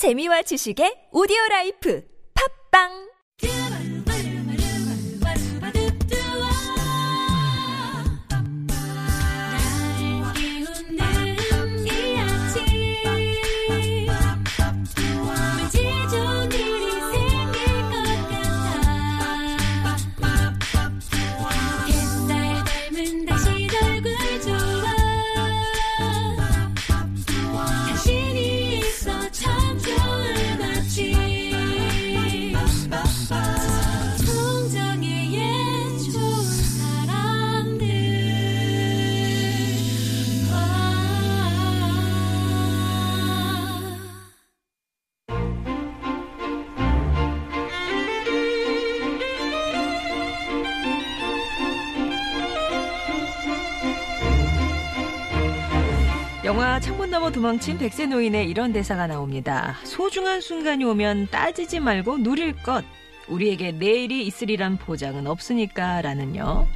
재미와 지식의 오디오 라이프. 팝빵 창문 너머 도망친 백세 노인의 이런 대사가 나옵니다. 소중한 순간이 오면 따지지 말고 누릴 것. 우리에게 내일이 있으리란 보장은 없으니까 라는요.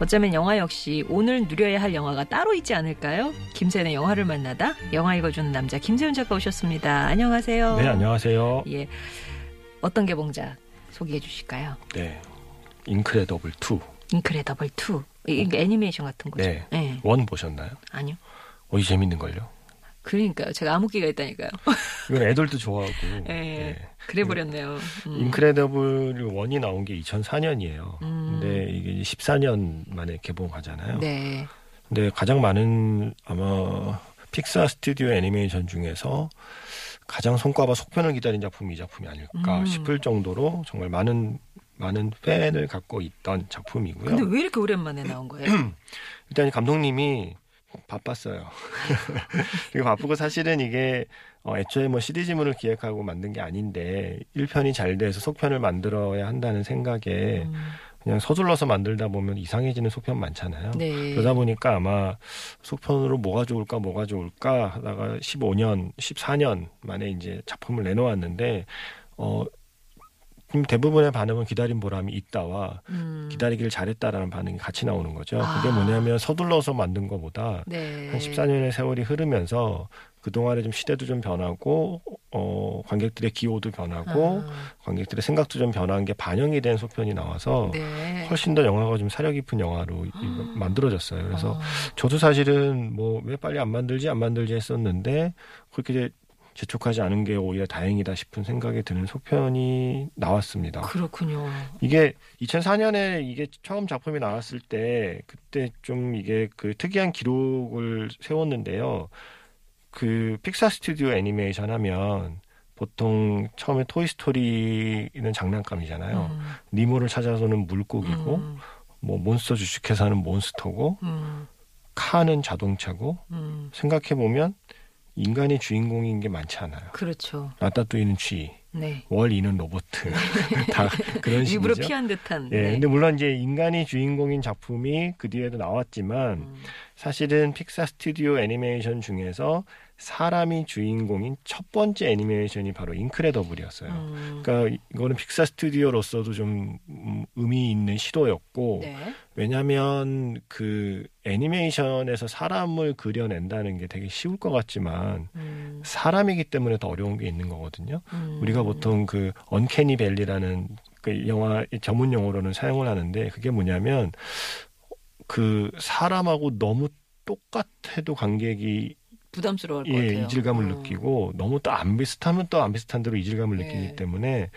어쩌면 영화 역시 오늘 누려야 할 영화가 따로 있지 않을까요? 김세현의 영화를 만나다 영화 읽어주는 남자 김세훈 작가 오셨습니다. 안녕하세요. 네, 안녕하세요. 예. 어떤 개봉작 소개해 주실까요? 네. 인크레더블 2. 인크레더블 2. 이게 애니메이션 같은 거죠? 네. 네. 원 보셨나요? 아니요. 어, 이 재밌는 걸요? 그러니까요. 제가 암흑기가 있다니까요. 이건 애들도 좋아하고. 예. 네. 그래 버렸네요. 음. 인크레더블 1이 나온 게 2004년이에요. 음. 근데 이게 14년 만에 개봉하잖아요. 네. 근데 가장 많은 아마 픽사 스튜디오 애니메이션 중에서 가장 손꼽아 속편을 기다린 작품이 이 작품이 아닐까 음. 싶을 정도로 정말 많은 많은 팬을 갖고 있던 작품이고요. 근데 왜 이렇게 오랜만에 나온 거예요? 일단 이 감독님이 바빴어요. 그리고 바쁘고 사실은 이게 어, 애초에 뭐 시리즈물을 기획하고 만든 게 아닌데 1편이 잘 돼서 속편을 만들어야 한다는 생각에 음, 그냥 서둘러서 만들다 보면 이상해지는 속편 많잖아요. 네. 그러다 보니까 아마 속편으로 뭐가 좋을까 뭐가 좋을까 하다가 15년, 14년 만에 이제 작품을 내놓았는데 어 지금 대부분의 반응은 기다린 보람이 있다와 음, 기다리길 잘했다라는 반응이 같이 나오는 거죠. 아. 그게 뭐냐면 서둘러서 만든 것보다 네. 한 14년의 세월이 흐르면서 그동안에 좀 시대도 좀 변하고 어 관객들의 기호도 변하고 아, 관객들의 생각도 좀 변한 게 반영이 된 속편이 나와서 네. 훨씬 더 영화가 좀 사려 깊은 영화로 이- 만들어졌어요. 그래서 어, 저도 사실은 뭐 왜 빨리 안 만들지 안 만들지 했었는데 그렇게 이제 재촉하지 않은 게 오히려 다행이다 싶은 생각이 드는 속편이 나왔습니다. 그렇군요. 이게 2004년에 이게 처음 작품이 나왔을 때 그때 좀 이게 그 특이한 기록을 세웠는데요. 그 픽사 스튜디오 애니메이션 하면 보통 처음에 토이 스토리는 장난감이잖아요. 음, 니모를 찾아서는 물고기고 음, 뭐 몬스터 주식회사는 몬스터고 음, 카는 자동차고 음, 생각해 보면 인간이 주인공인 게 많지 않아요. 그렇죠. 라따뚜이는 쥐, 네. 월이는 로봇 다 그런 일부러 식이죠. 피한 듯한. 예, 네. 근데 물론 이제 인간이 주인공인 작품이 그 뒤에도 나왔지만 음, 사실은 픽사 스튜디오 애니메이션 중에서 사람이 주인공인 첫 번째 애니메이션이 바로 인크레더블이었어요. 음, 그러니까 이거는 픽사 스튜디오로서도 좀 음, 의미 있는 시도였고 네. 왜냐하면 그 애니메이션에서 사람을 그려낸다는 게 되게 쉬울 것 같지만 음, 사람이기 때문에 더 어려운 게 있는 거거든요. 음, 우리가 보통 그 언캐니 벨리라는 그 영화 전문 용어로는 사용을 하는데 그게 뭐냐면 그 사람하고 너무 똑같아도 관객이 부담스러울 것 예, 같아요. 이질감을 어. 느끼고 너무 또 안 비슷하면 또 안 비슷한 대로 이질감을 예. 느끼기 때문에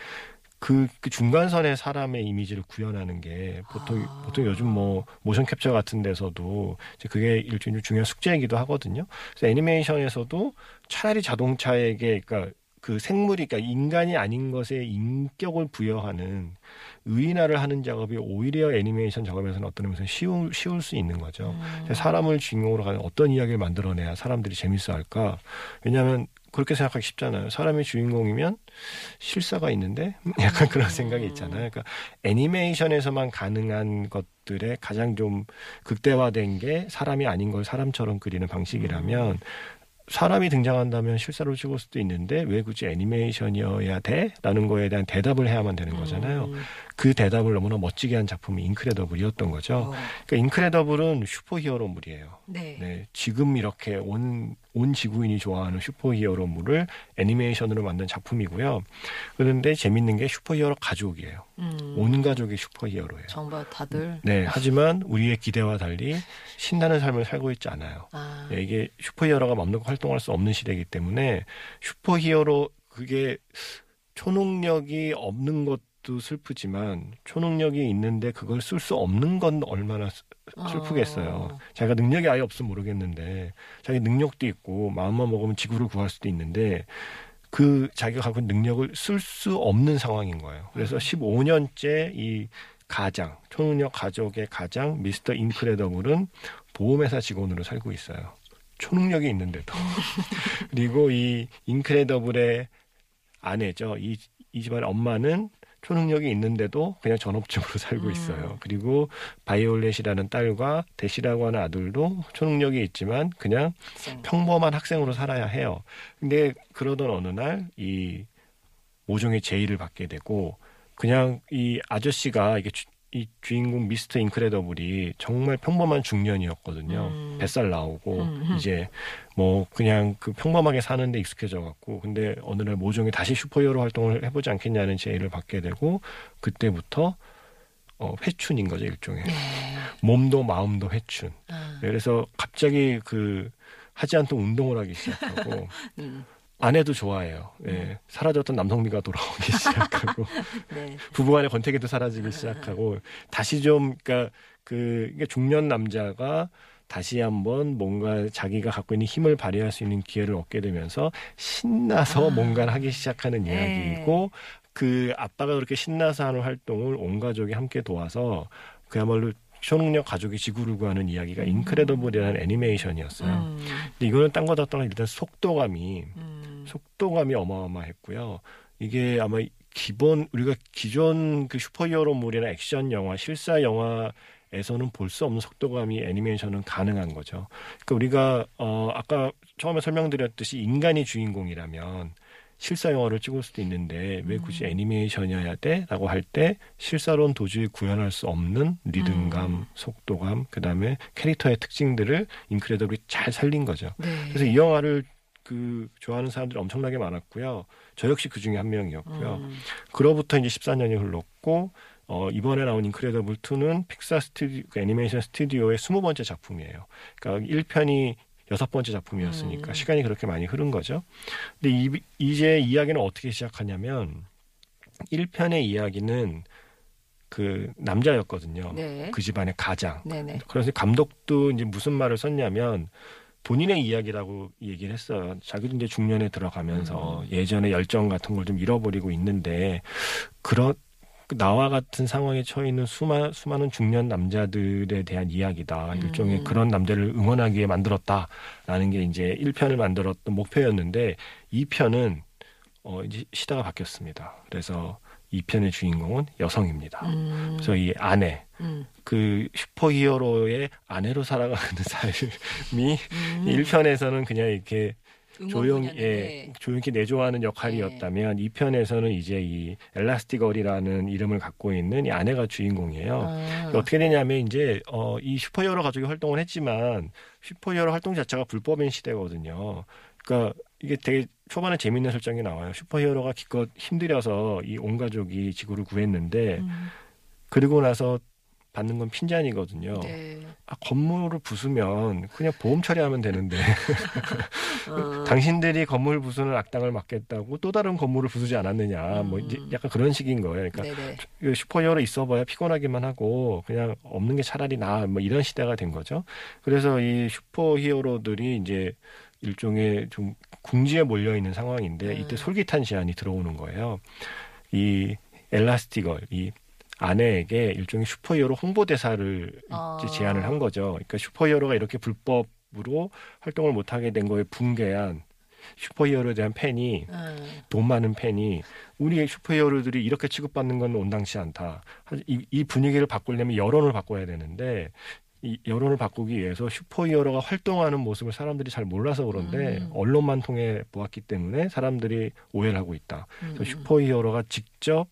그, 그 중간선에 사람의 이미지를 구현하는 게 보통 아. 보통 요즘 뭐 모션 캡처 같은 데서도 이제 그게 일종의 중요한 숙제이기도 하거든요. 그래서 애니메이션에서도 차라리 자동차에게 그러니까 그 생물이 그러니까 인간이 아닌 것에 인격을 부여하는 의인화를 하는 작업이 오히려 애니메이션 작업에서는 어떤 의미에서 쉬울 쉬울 수 있는 거죠. 음, 사람을 주인공으로 가는 어떤 이야기를 만들어내야 사람들이 재밌어 할까? 왜냐하면 그렇게 생각하기 쉽잖아요. 사람이 주인공이면 실사가 있는데 약간 그런 생각이 있잖아요. 그러니까 애니메이션에서만 가능한 것들의 가장 좀 극대화된 게 사람이 아닌 걸 사람처럼 그리는 방식이라면 사람이 등장한다면 실사로 찍을 수도 있는데 왜 굳이 애니메이션이어야 돼? 라는 거에 대한 대답을 해야만 되는 거잖아요. 음, 그 대답을 너무나 멋지게 한 작품이 인크레더블이었던 거죠. 어, 그러니까 인크레더블은 슈퍼히어로물이에요. 네. 네, 지금 이렇게 온, 온 지구인이 좋아하는 슈퍼히어로물을 애니메이션으로 만든 작품이고요. 그런데 재밌는 게 슈퍼히어로 가족이에요. 음, 온 가족이 슈퍼히어로예요. 정말 다들 네, 하지만 우리의 기대와 달리 신나는 삶을 살고 있지 않아요. 아, 네, 이게 슈퍼히어로가 맘 놓고 활동할 수 없는 시대이기 때문에 슈퍼히어로 그게 초능력이 없는 것 도 슬프지만 초능력이 있는데 그걸 쓸 수 없는 건 얼마나 슬- 슬프겠어요. 어. 자기가 능력이 아예 없으면 모르겠는데 자기 능력도 있고 마음만 먹으면 지구를 구할 수도 있는데 그 자기가 갖고 있는 능력을 쓸 수 없는 상황인 거예요. 그래서 15년째 이 가장 초능력 가족의 가장 미스터 인크레더블은 보험회사 직원으로 살고 있어요. 초능력이 있는데도 그리고 이 인크레더블의 아내죠. 이, 이 집안의 엄마는 초능력이 있는데도 그냥 전업주부로 살고 음. 있어요. 그리고 바이올렛이라는 딸과 대시라고 하는 아들도 초능력이 있지만 그냥 학생. 평범한 학생으로 살아야 해요. 근데 그러던 어느 날 이 모종의 제의를 받게 되고 그냥 이 아저씨가 이게 주, 이 주인공 미스터 인크레더블이 정말 평범한 중년이었거든요. 음. 뱃살 나오고 음. 이제 뭐 그냥 그 평범하게 사는데 익숙해져 갖고 근데 어느 날 모종이 다시 슈퍼히어로 활동을 해보지 않겠냐는 제의를 받게 되고 그때부터 어, 회춘인 거죠 일종의 네. 몸도 마음도 회춘. 아, 네, 그래서 갑자기 그 하지 않던 운동을 하기 시작하고 음, 아내도 좋아해요. 예, 사라졌던 남성미가 돌아오기 시작하고 네. 부부간의 권태기도 사라지기 시작하고 다시 좀 그러니까 그 중년 남자가 다시 한번 뭔가 자기가 갖고 있는 힘을 발휘할 수 있는 기회를 얻게 되면서 신나서 아. 뭔가를 하기 시작하는 네. 이야기이고 그 아빠가 그렇게 신나서 하는 활동을 온 가족이 함께 도와서 그야말로 초능력 가족이 지구를 구하는 이야기가 인크레더블이라는 애니메이션이었어요. 음, 근데 이거는 딴 거다 떠나 일단 속도감이 음, 속도감이 어마어마했고요. 이게 아마 기본 우리가 기존 그 슈퍼히어로물이나 액션 영화, 실사 영화에서는 볼 수 없는 속도감이 애니메이션은 가능한 거죠. 그러니까 우리가 어 아까 처음에 설명드렸듯이 인간이 주인공이라면 실사 영화를 찍을 수도 있는데 왜 굳이 음. 애니메이션이어야 돼?라고 할 때 실사로는 도저히 구현할 수 없는 리듬감, 음. 속도감, 그다음에 캐릭터의 특징들을 인크레더블이 잘 살린 거죠. 네. 그래서 이 영화를 그 좋아하는 사람들이 엄청나게 많았고요. 저 역시 그 중에 한 명이었고요. 음, 그로부터 이제 14년이 흘렀고 어, 이번에 나온 인크레더블 2는 픽사 스튜디오 그 애니메이션 스튜디오의 20번째 작품이에요. 그러니까 1편이 여섯 번째 작품이었으니까 음. 시간이 그렇게 많이 흐른 거죠. 근데 이, 이제 이야기는 어떻게 시작하냐면 1편의 이야기는 그 남자였거든요. 네. 그 집안의 가장. 네네. 그래서 감독도 이제 무슨 말을 썼냐면 본인의 이야기라고 얘기를 했어요. 자기도 이제 중년에 들어가면서 음. 예전의 열정 같은 걸 좀 잃어버리고 있는데 그런 나와 같은 상황에 처해 있는 수많, 수많은 중년 남자들에 대한 이야기다. 음. 일종의 그런 남자를 응원하기 위해 만들었다라는 게 이제 1편을 만들었던 목표였는데 2편은 어 이제 시대가 바뀌었습니다. 그래서 2편의 주인공은 여성입니다. 음, 그래서 이 아내 음, 그 슈퍼히어로의 아내로 살아가는 삶이 음. 1편에서는 그냥 이렇게 조용히 분야인데. 예, 조용히 내조하는 역할이었다면 이 2편에서는 이제 이 엘라스티걸이라는 이름을 갖고 있는 이 아내가 주인공이에요. 아, 어떻게 되냐면 이제 어, 이 슈퍼히어로 가족이 활동을 했지만 슈퍼히어로 활동 자체가 불법인 시대거든요. 그러니까 이게 되게 초반에 재밌는 설정이 나와요. 슈퍼히어로가 기껏 힘들여서 이 온 가족이 지구를 구했는데 음, 그리고 나서 받는 건 핀잔이거든요. 네. 아, 건물을 부수면 그냥 보험 처리하면 되는데 어, 당신들이 건물 부수는 악당을 막겠다고 또 다른 건물을 부수지 않았느냐 뭐 이제 음. 약간 그런 식인 거예요. 그러니까 네네. 그 슈퍼히어로 있어봐야 피곤하기만 하고 그냥 없는 게 차라리 나뭐 이런 시대가 된 거죠. 그래서 이 슈퍼히어로들이 이제 일종의 좀 궁지에 몰려 있는 상황인데 음. 이때 솔깃한 제안이 들어오는 거예요. 이 엘라스티걸 이 아내에게 일종의 슈퍼히어로 홍보대사를 아. 제안을 한 거죠. 그러니까 슈퍼히어로가 이렇게 불법으로 활동을 못하게 된 거에 분개한 슈퍼히어로에 대한 팬이 음, 돈 많은 팬이 우리 슈퍼히어로들이 이렇게 취급받는 건 온당치 않다. 이, 이 분위기를 바꾸려면 여론을 바꿔야 되는데 이 여론을 바꾸기 위해서 슈퍼히어로가 활동하는 모습을 사람들이 잘 몰라서 그런데 음. 언론만 통해 보았기 때문에 사람들이 오해를 하고 있다. 음, 슈퍼히어로가 직접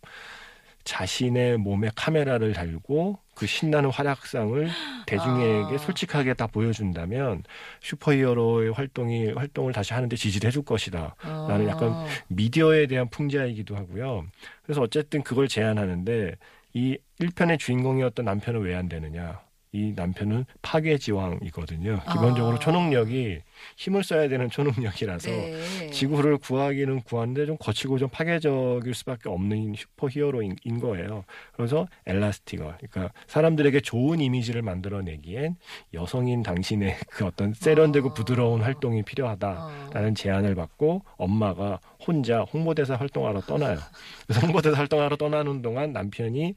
자신의 몸에 카메라를 달고 그 신나는 활약상을 대중에게 아. 솔직하게 다 보여준다면 슈퍼히어로의 활동이 활동을 다시 하는데 지지를 해줄 것이다. 라는 약간 어. 미디어에 대한 풍자이기도 하고요. 그래서 어쨌든 그걸 제안하는데 이 1편의 주인공이었던 남편은 왜 안 되느냐? 이 남편은 파괴지왕이거든요. 기본적으로 아. 초능력이 힘을 써야 되는 초능력이라서 네. 지구를 구하기는 구하는데 좀 거칠고 좀 파괴적일 수밖에 없는 슈퍼히어로인 인 거예요. 그래서 엘라스티걸, 그러니까 사람들에게 좋은 이미지를 만들어내기엔 여성인 당신의 그 어떤 세련되고 아. 부드러운 활동이 필요하다라는 어. 제안을 받고 엄마가 혼자 홍보대사 활동하러 떠나요. 그래서 홍보대사 활동하러 떠나는 동안 남편이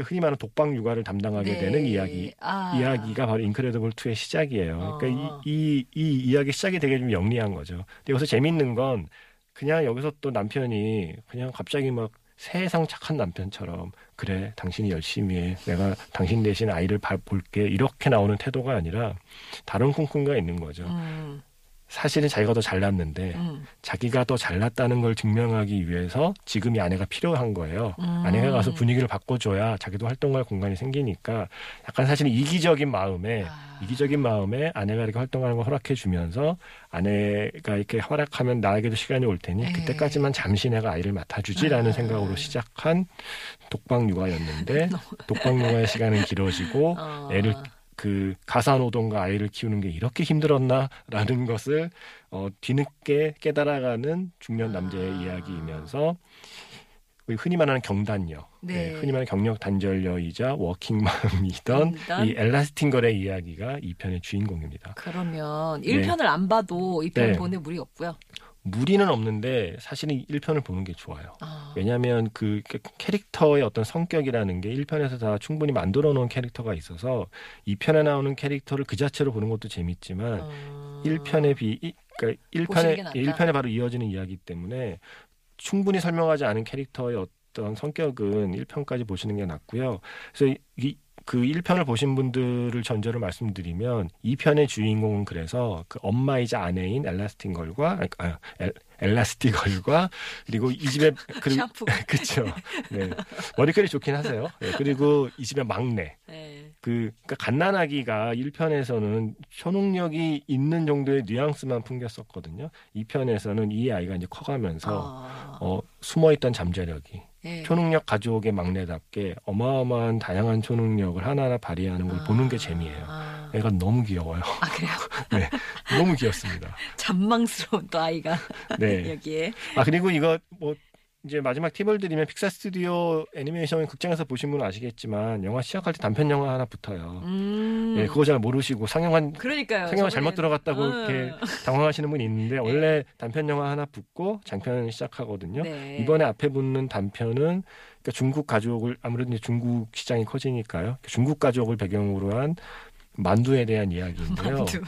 그 흔히 말하는 독방 육아를 담당하게 네. 되는 이야기 아. 이야기가 바로 인크레더블 2의 시작이에요. 그러니까 어. 이, 이, 이 이야기 시작이 되게 좀 영리한 거죠. 근데 여기서 재밌는 건 그냥 여기서 또 남편이 그냥 갑자기 막 세상 착한 남편처럼 그래 당신이 열심히 해 내가 당신 대신 아이를 봐- 볼게 이렇게 나오는 태도가 아니라 다른 쿵쿵가 있는 거죠. 음, 사실은 자기가 더 잘났는데 음, 자기가 더 잘났다는 걸 증명하기 위해서 지금 이 아내가 필요한 거예요. 음. 아내가 가서 분위기를 바꿔줘야 자기도 활동할 공간이 생기니까 약간 사실은 이기적인 마음에 아. 이기적인 마음에 아내가 이렇게 활동하는 걸 허락해 주면서 아내가 이렇게 활약하면 나에게도 시간이 올 테니 네. 그때까지만 잠시 내가 아이를 맡아주지라는 아. 생각으로 시작한 독방 육아였는데 독방 육아의 시간은 길어지고 어. 애를 그 가사 노동과 아이를 키우는 게 이렇게 힘들었나라는 것을 어, 뒤늦게 깨달아가는 중년 남자의 아. 이야기이면서 우리 흔히 말하는 경단녀, 네. 예, 흔히 말하는 경력 단절녀이자 워킹맘이던 이던? 이 엘라스틴 걸의 이야기가 이 편의 주인공입니다. 그러면 네. 1편을 안 봐도 2편 네. 보내 무리 없고요. 무리는 없는데 사실은 1편을 보는 게 좋아요. 아. 왜냐하면 그 캐릭터의 어떤 성격이라는 게 1편에서 다 충분히 만들어 놓은 캐릭터가 있어서 2편에 나오는 캐릭터를 그 자체로 보는 것도 재밌지만 어. 1편에 비 이- 그러니까 보시는 게 1편에 낫다. 1편에 바로 이어지는 이야기 때문에 충분히 설명하지 않은 캐릭터의 어떤 성격은 1편까지 보시는 게 낫고요. 그래서 이, 그 1편을 보신 분들을 전제로 말씀드리면 2편의 주인공은 그래서 그 엄마이자 아내인 엘라스틴 걸과 아, 엘, 엘라스티 걸과 그리고 이 집에 그리고. 그렇죠. 네. 머리결이 좋긴 하세요. 네, 그리고 이 집의 막내 네. 그 그러니까 갓난아기가 1편에서는 초능력이 있는 정도의 뉘앙스만 풍겼었거든요. 2편에서는 이 아이가 이제 커가면서 아. 어, 숨어있던 잠재력이 네. 초능력 가족의 막내답게 어마어마한 다양한 초능력을 하나하나 발휘하는 걸 보는 게 재미예요. 아, 애가 너무 귀여워요. 아, 그래요? 네, 너무 귀엽습니다. 잔망스러운 또 아이가 네. 여기에. 아 그리고 이거 뭐 이제 마지막 팁을 드리면 픽사 스튜디오 애니메이션 극장에서 보신 분은 아시겠지만 영화 시작할 때 단편 영화 하나 붙어요. 음. 예, 그거 잘 모르시고 상영한 그러니까요. 상영을 잘못 들어갔다고 어. 이렇게 당황하시는 분이 있는데 원래 단편 영화 하나 붙고 장편 시작하거든요. 네. 이번에 앞에 붙는 단편은 그러니까 중국 가족을 아무래도 중국 시장이 커지니까요. 중국 가족을 배경으로 한 만두에 대한 이야기인데요. 만두.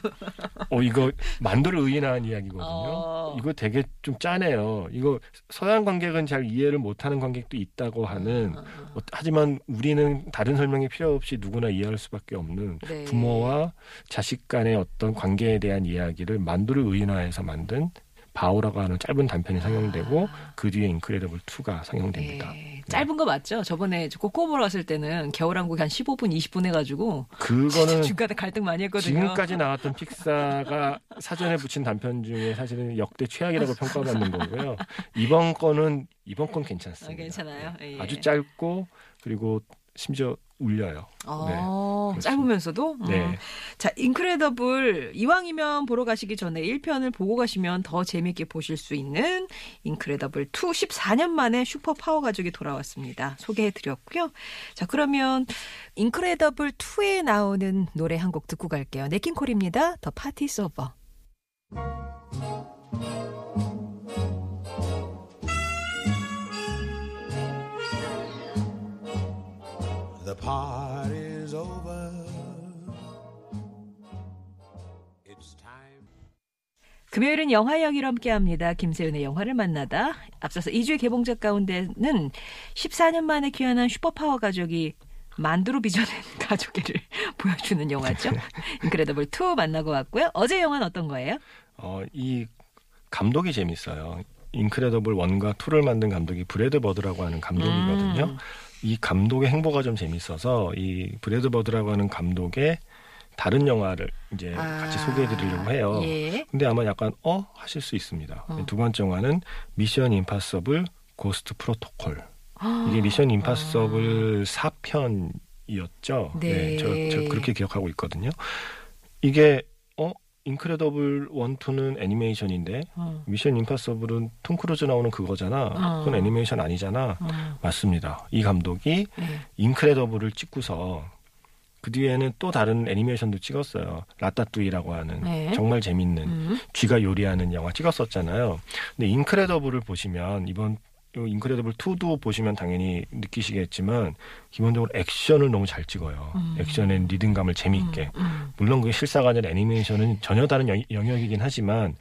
어 이거 만두를 의인화한 이야기거든요. 어. 이거 되게 좀 짜네요. 이거 서양 관객은 잘 이해를 못하는 관객도 있다고 하는. 아, 어, 하지만 우리는 다른 설명이 필요 없이 누구나 이해할 수밖에 없는 네. 부모와 자식 간의 어떤 관계에 대한 이야기를 만두를 의인화해서 만든 바오라고 하는 짧은 단편이 상영되고 그 뒤에 인크레더블 2가 상영됩니다. 네. 짧은 거 맞죠? 저번에 코코보로 왔을 때는 겨울왕국 한 15분, 20분 해가지고 그거는 중간에 갈등 많이 했거든요. 지금까지 나왔던 픽사가 사전에 붙인 단편 중에 사실은 역대 최악이라고 평가받는 거고요. 이번 거는 이번 건 아, 괜찮습니다. 괜찮아요. 예. 아주 짧고 그리고 심지어 울려요. 어, 그렇습니다. 짧으면서도? 음. 네. 자, 인크레더블. 이왕이면 보러 가시기 전에 1편을 보고 가시면 더 재밌게 보실 수 있는 인크레더블 2 14년 만에 슈퍼 파워 가족이 돌아왔습니다. 소개해 드렸고요. 자, 그러면 인크레더블 2에 나오는 노래 한 곡 듣고 갈게요. 네킹콜입니다. 더 파티 서버. 금요일은 영화 이야기로 함께합니다. 김세윤의 영화를 만나다. 앞서서 이 주의 개봉작 가운데는 14년 만에 귀환한 슈퍼파워 가족이 만두로 빚어낸 가족애를 보여주는 영화죠. 인크레더블 2 만나고 왔고요. 어제 영화는 어떤 거예요? 어, 이 감독이 재밌어요. 인크레더블 1과 2를 만든 감독이 브래드 버드라고 하는 감독이거든요. 음. 이 감독의 행보가 좀 재밌어서 이 브래드 버드라고 하는 감독의 다른 영화를 이제 같이 아, 소개해 드리려고 해요. 예. 근데 아마 약간 어 하실 수 있습니다. 어. 두 번째 영화는 미션 임파서블 고스트 프로토콜. 이게 미션 임파서블 4편이었죠. 네. 저, 저 그렇게 기억하고 있거든요. 이게 어 인크레더블 1, 2는 애니메이션인데 어. 미션 임파서블은 톰 크루즈 나오는 그거잖아. 어. 그건 애니메이션 아니잖아. 어. 맞습니다. 이 감독이 예. 인크레더블을 찍고서 그 뒤에는 또 다른 애니메이션도 찍었어요. 라따뚜이라고 하는 네. 정말 재밌는 음. 쥐가 요리하는 영화 찍었었잖아요. 근데 인크레더블을 보시면 이번 요 인크레더블 2도 보시면 당연히 느끼시겠지만 기본적으로 액션을 너무 잘 찍어요. 음. 액션의 리듬감을 재미있게. 음. 물론 그게 실사가 아니라 애니메이션은 전혀 다른 영, 영역이긴 하지만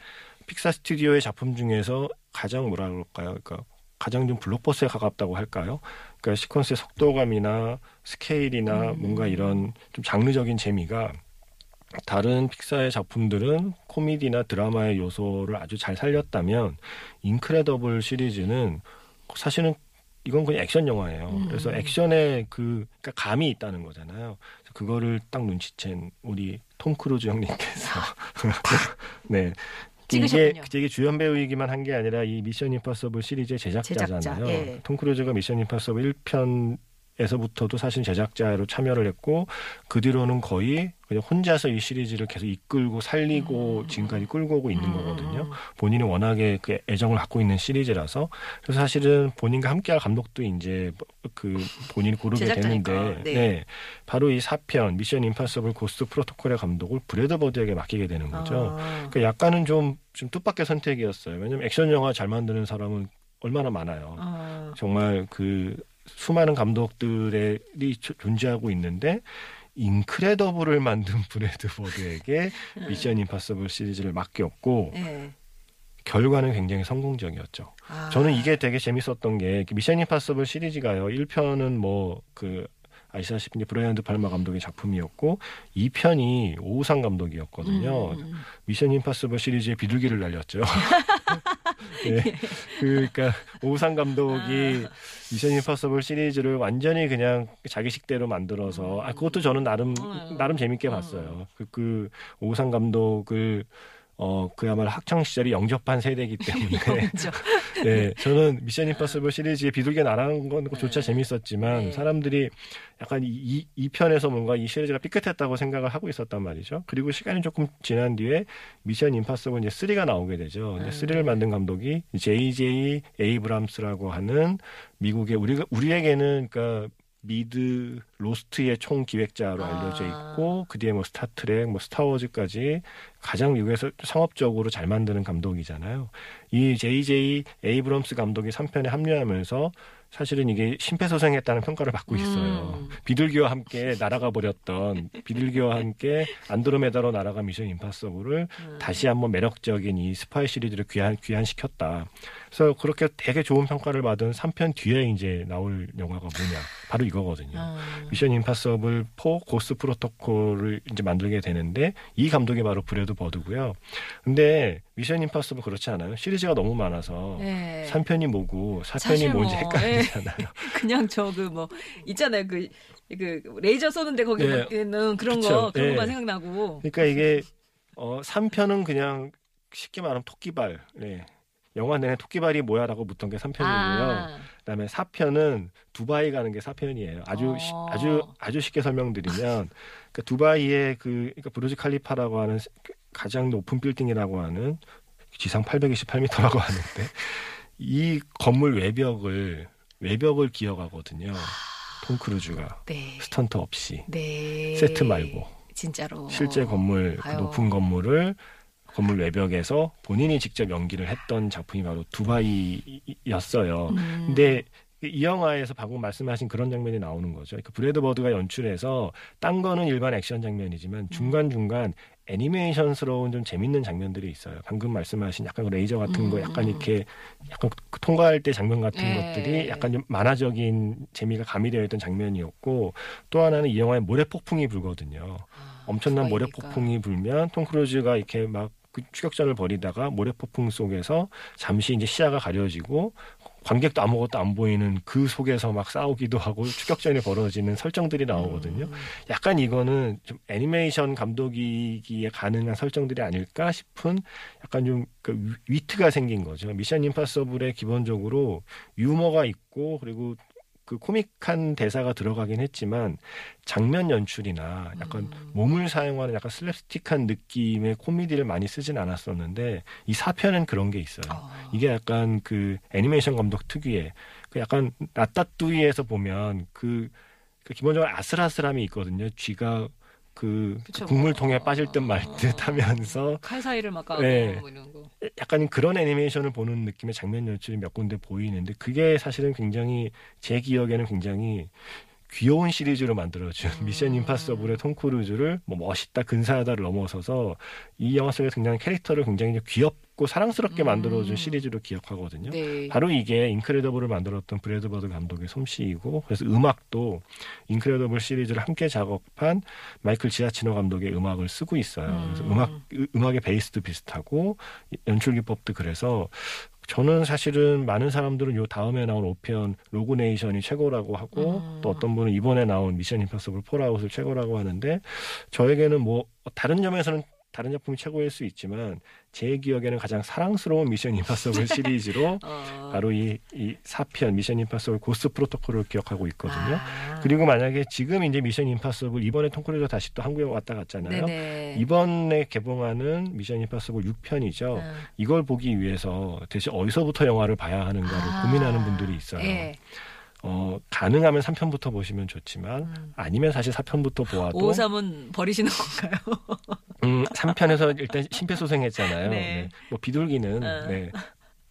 픽사 스튜디오의 작품 중에서 가장 뭐라 그럴까요? 그러니까 가장 좀 블록버스에 가깝다고 할까요? 그러니까 시퀀스의 속도감이나 스케일이나 음. 뭔가 이런 좀 장르적인 재미가 다른 픽사의 작품들은 코미디나 드라마의 요소를 아주 잘 살렸다면 인크레더블 시리즈는 사실은 이건 그냥 액션 영화예요. 음. 그래서 액션에 그 그러니까 감이 있다는 거잖아요. 그래서 그거를 딱 눈치챈 우리 톰 크루즈 형님께서 네. 이게, 찍으셨군요. 이게 주연 배우이기만 한 게 아니라 이 미션 임파서블 시리즈의 제작자잖아요. 제작자, 예. 톰 크루즈가 미션 임파서블 1편 에서부터도 사실 제작자로 참여를 했고 그 뒤로는 거의 그냥 혼자서 이 시리즈를 계속 이끌고 살리고 음. 지금까지 끌고 오고 있는 음. 거거든요. 본인이 워낙에 그 애정을 갖고 있는 시리즈라서 그래서 사실은 본인과 함께할 감독도 이제 그 본인이 고르게 되는데 네. 네. 바로 이 4편 미션 임파서블 고스트 프로토콜의 감독을 브래드 버드에게 맡기게 되는 거죠. 아. 그러니까 약간은 좀, 좀 뜻밖의 선택이었어요. 왜냐면 액션 영화 잘 만드는 사람은 얼마나 많아요. 어. 정말 그 수많은 감독들이 조- 존재하고 있는데 인크레더블을 만든 브래드 버드에게 미션 임파서블 시리즈를 맡겼고 예. 결과는 굉장히 성공적이었죠. 아. 저는 이게 되게 재밌었던 게 미션 임파서블 시리즈가요. 1편은 뭐 그 아시다시피 이제 브라이언 드 팔마 감독의 작품이었고 2편이 오우상 감독이었거든요. 음. 미션 임파서블 시리즈의 비둘기를 날렸죠. 네. 그러니까 오우상 감독이 미션 임파서블 시리즈를 완전히 그냥 자기식대로 만들어서 아 그것도 저는 나름 음. 나름 재밌게 봤어요. 그, 그 오우상 감독을 어 그야말로 학창 시절이 영접한 세대이기 때문에 그렇죠. 네, 저는 미션 임파서블 시리즈의 비둘기 날아가는 것조차 네. 재밌었지만 네. 사람들이 약간 이, 이, 이 편에서 뭔가 이 시리즈가 삐끗했다고 생각을 하고 있었단 말이죠. 그리고 시간이 조금 지난 뒤에 미션 임파서블 이제 3가 나오게 되죠. 음. 3를 만든 감독이 J.J. 에이브럼스라고 하는 미국의 우리가 우리에게는 그러니까 미드 로스트의 총 기획자로 알려져 아. 있고 그 뒤에 뭐 스타트렉, 뭐 스타워즈까지 가장 미국에서 상업적으로 잘 만드는 감독이잖아요. 이 J.J. 에이브럼스 감독이 3편에 합류하면서 사실은 이게 심폐소생했다는 평가를 받고 있어요. 음. 비둘기와 함께 날아가 버렸던 비둘기와 함께 안드로메다로 날아간 미션 임파서블을 음. 다시 한번 매력적인 이 스파이 시리즈를 귀한 귀환시켰다. 그래서 그렇게 되게 좋은 평가를 받은 3편 뒤에 이제 나올 영화가 뭐냐? 바로 이거거든요. 음. 미션 임파서블 4 고스트 프로토콜을 이제 만들게 되는데 이 감독이 바로 브래드 버드고요. 근데 미션 임파서블 그렇지 않아요? 시리즈가 너무 많아서 예. 3편이 뭐고 4편이 사실 뭔지 뭐, 헷갈리잖아요. 그냥 저 그 뭐 있잖아요 그. 그 레이저 쏘는데 거기 예. 있는 그런 그쵸. 거 그런 예. 것만 생각나고 그러니까 이게 어 3편은 그냥 쉽게 말하면 토끼발. 네. 영화 내내 토끼발이 뭐야라고 묻던 게 3편이고요. 아, 그다음에 4편은 두바이 가는 게 4편이에요. 아주 시- 어. 아주 아주 쉽게 설명드리면 그 두바이의 그 그러니까 부르즈 칼리파라고 하는 그 가장 높은 빌딩이라고 하는 지상 828m라고 하는데 이 건물 외벽을 외벽을 기어가거든요. 톰 크루즈가 네. 스턴트 없이 네. 세트 말고 진짜로 실제 건물 그. 높은 건물을 건물 외벽에서 본인이 직접 연기를 했던 작품이 바로 두바이였어요. 음. 근데 이 영화에서 방금 말씀하신 그런 장면이 나오는 거죠. 그 브래드 버드가 연출해서 딴 거는 일반 액션 장면이지만 중간 중간 애니메이션스러운 좀 재밌는 장면들이 있어요. 방금 말씀하신 약간 그 레이저 같은 거, 음, 약간 음. 이렇게 약간 그 통과할 때 장면 같은 예. 것들이 약간 좀 만화적인 재미가 가미되어 있던 장면이었고 또 하나는 이 영화에 모래 폭풍이 불거든요. 아, 엄청난 모래. 폭풍이 불면 톰 크루즈가 이렇게 막 그 추격전을 벌이다가 모래폭풍 속에서 잠시 이제 시야가 가려지고 관객도 아무것도 안 보이는 그 속에서 막 싸우기도 하고 추격전이 벌어지는 설정들이 나오거든요. 약간 이거는 좀 애니메이션 감독이기에 가능한 설정들이 아닐까 싶은 약간 좀 그 위트가 생긴 거죠. 미션 임파서블에 기본적으로 유머가 있고 그리고 그 코믹한 대사가 들어가긴 했지만 장면 연출이나 약간 몸을 사용하는 약간 슬랩스틱한 느낌의 코미디를 많이 쓰진 않았었는데 이 사편은 그런 게 있어요. 이게 약간 그 애니메이션 감독 특유의 그 약간 라따뚜이에서 보면 그, 그 기본적으로 아슬아슬함이 있거든요. 쥐가 그 그쵸. 국물통에 빠질 듯말 어. 듯 하면서 칼 사이를 막 까고 네. 뭐 이런 거. 약간 그런 애니메이션을 보는 느낌의 장면 연출이 몇 군데 보이는데 그게 사실은 굉장히 제 기억에는 굉장히 귀여운 시리즈로 만들어준 음. 미션 임파서블의 톰 크루즈를 뭐 멋있다 근사하다를 넘어서서 이 영화 속에 등장하는 캐릭터를 굉장히 귀엽고 사랑스럽게 음. 만들어준 시리즈로 기억하거든요. 네. 바로 이게 인크레더블을 만들었던 브래드 버드 감독의 솜씨이고 그래서 음악도 인크레더블 시리즈를 함께 작업한 마이클 지아치노 감독의 음악을 쓰고 있어요. 그래서 음. 음악 으- 음악의 베이스도 비슷하고 연출 기법도 그래서 저는 사실은 많은 사람들은 요 다음에 나온 5편 로그네이션이 최고라고 하고 음. 또 어떤 분은 이번에 나온 미션 임파서블 폴아웃을 최고라고 하는데 저에게는 뭐 다른 점에서는 다른 작품이 최고일 수 있지만 제 기억에는 가장 사랑스러운 미션 임파서블 시리즈로 어. 바로 이, 이 4편 미션 임파서블 고스트 프로토콜을 기억하고 있거든요. 아. 그리고 만약에 지금 이제 미션 임파서블 이번에 톰 크루즈가 다시 또 한국에 왔다 갔잖아요. 네네. 이번에 개봉하는 미션 임파서블 6편이죠. 음. 이걸 보기 위해서 대체 어디서부터 영화를 봐야 하는가를 아. 고민하는 분들이 있어요. 예. 어, 가능하면 3편부터 보시면 좋지만 음. 아니면 사실 4편부터 보아도 553은 버리시는 건가요? 음, 3편에서 일단 심폐소생했잖아요. 네. 네. 뭐 비둘기는 어. 네.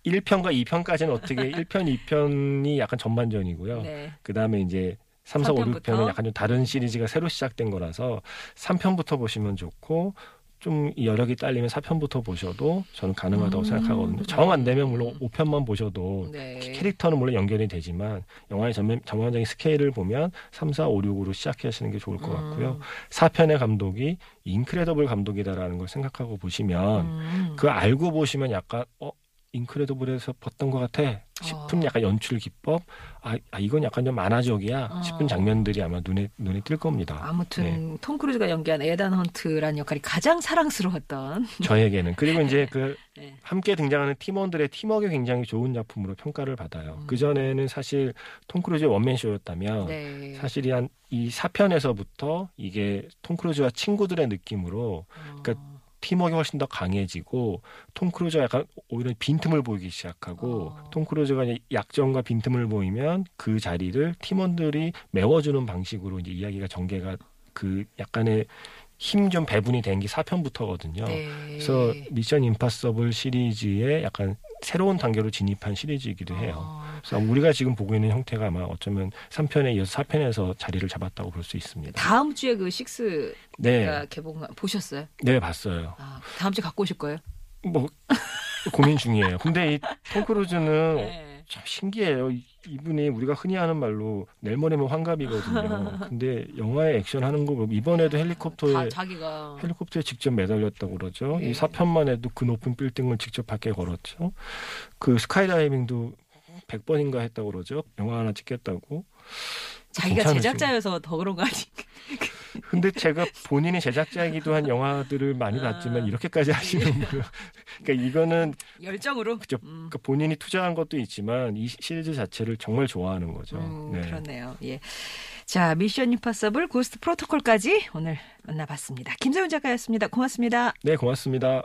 1편과 2편까지는 어떻게 1편, 2편이 약간 전반전이고요. 네. 그다음에 이제 3, 4, 5, 3편부터? 6편은 약간 좀 다른 시리즈가 새로 시작된 거라서 3편부터 보시면 좋고 좀이 여력이 딸리면 4편부터 보셔도 저는 가능하다고 음. 생각하거든요. 정 안 되면 물론 5편만 보셔도 네. 캐릭터는 물론 연결이 되지만 영화의 전면, 전반적인 스케일을 보면 3, 4, 5, 6으로 시작하시는 게 좋을 것 같고요. 음. 4편의 감독이 인크레더블 감독이다라는 걸 생각하고 보시면 음. 그 알고 보시면 약간 어 인크레더블에서 봤던 것 같아 싶은 어. 약간 연출 기법 아, 아, 이건 약간 좀 만화적이야 싶은 어. 장면들이 아마 눈에 눈에 띌 겁니다. 아무튼 네. 톰 크루즈가 연기한 에단 헌트라는 역할이 가장 사랑스러웠던 저에게는 그리고 이제 그 네. 함께 등장하는 팀원들의 팀워크 굉장히 좋은 작품으로 평가를 받아요. 음. 그 전에는 사실 톰 크루즈의 원맨 쇼였다면 네. 사실 이 한 이 4편에서부터 이게 톰 크루즈와 친구들의 느낌으로 어. 그러니까 팀워크가 훨씬 더 강해지고 톰 크루즈가 약간 오히려 빈틈을 보이기 시작하고 어. 톰 크루즈가 약점과 빈틈을 보이면 그 자리를 팀원들이 메워주는 방식으로 이제 이야기가 전개가 그 약간의 힘 좀 배분이 된게 4편부터거든요. 네. 그래서 미션 임파서블 시리즈의 약간 새로운 단계로 진입한 시리즈이기도 해요. 어. 그래서 우리가 지금 보고 있는 형태가 아마 어쩌면 3편에 이어서 4편에서 자리를 잡았다고 볼 수 있습니다. 다음 주에 그 식스가 네, 개봉 보셨어요? 네 봤어요. 아, 다음 주에 갖고 오실 거예요? 뭐 고민 중이에요. 근데 이톰 크루즈는 네. 참 신기해요. 이- 이분이 우리가 흔히 하는 말로 모레면 환갑이거든요. 근데 영화에 액션 하는 거 보면 이번에도 다 헬리콥터에 자기가 헬리콥터에 직접 매달렸다고 그러죠. 네. 이 4편만 해도 그 높은 빌딩을 직접 밖에 걸었죠. 그 스카이다이빙도 100번인가 했다고 그러죠. 영화 하나 찍겠다고. 자기가. 제작자여서 더 그런 거 아닌가? 근데 제가 본인이 제작자이기도 한 영화들을 많이 아. 봤지만 이렇게까지 하시는 분. 그러니까 이거는 열정으로. 그죠. 음. 그러니까 본인이 투자한 것도 있지만 이 시리즈 자체를 정말 좋아하는 거죠. 음, 네. 그렇네요. 예. 자, 미션 임파서블 고스트 프로토콜까지 오늘 만나봤습니다. 김세훈 작가였습니다. 고맙습니다. 네, 고맙습니다.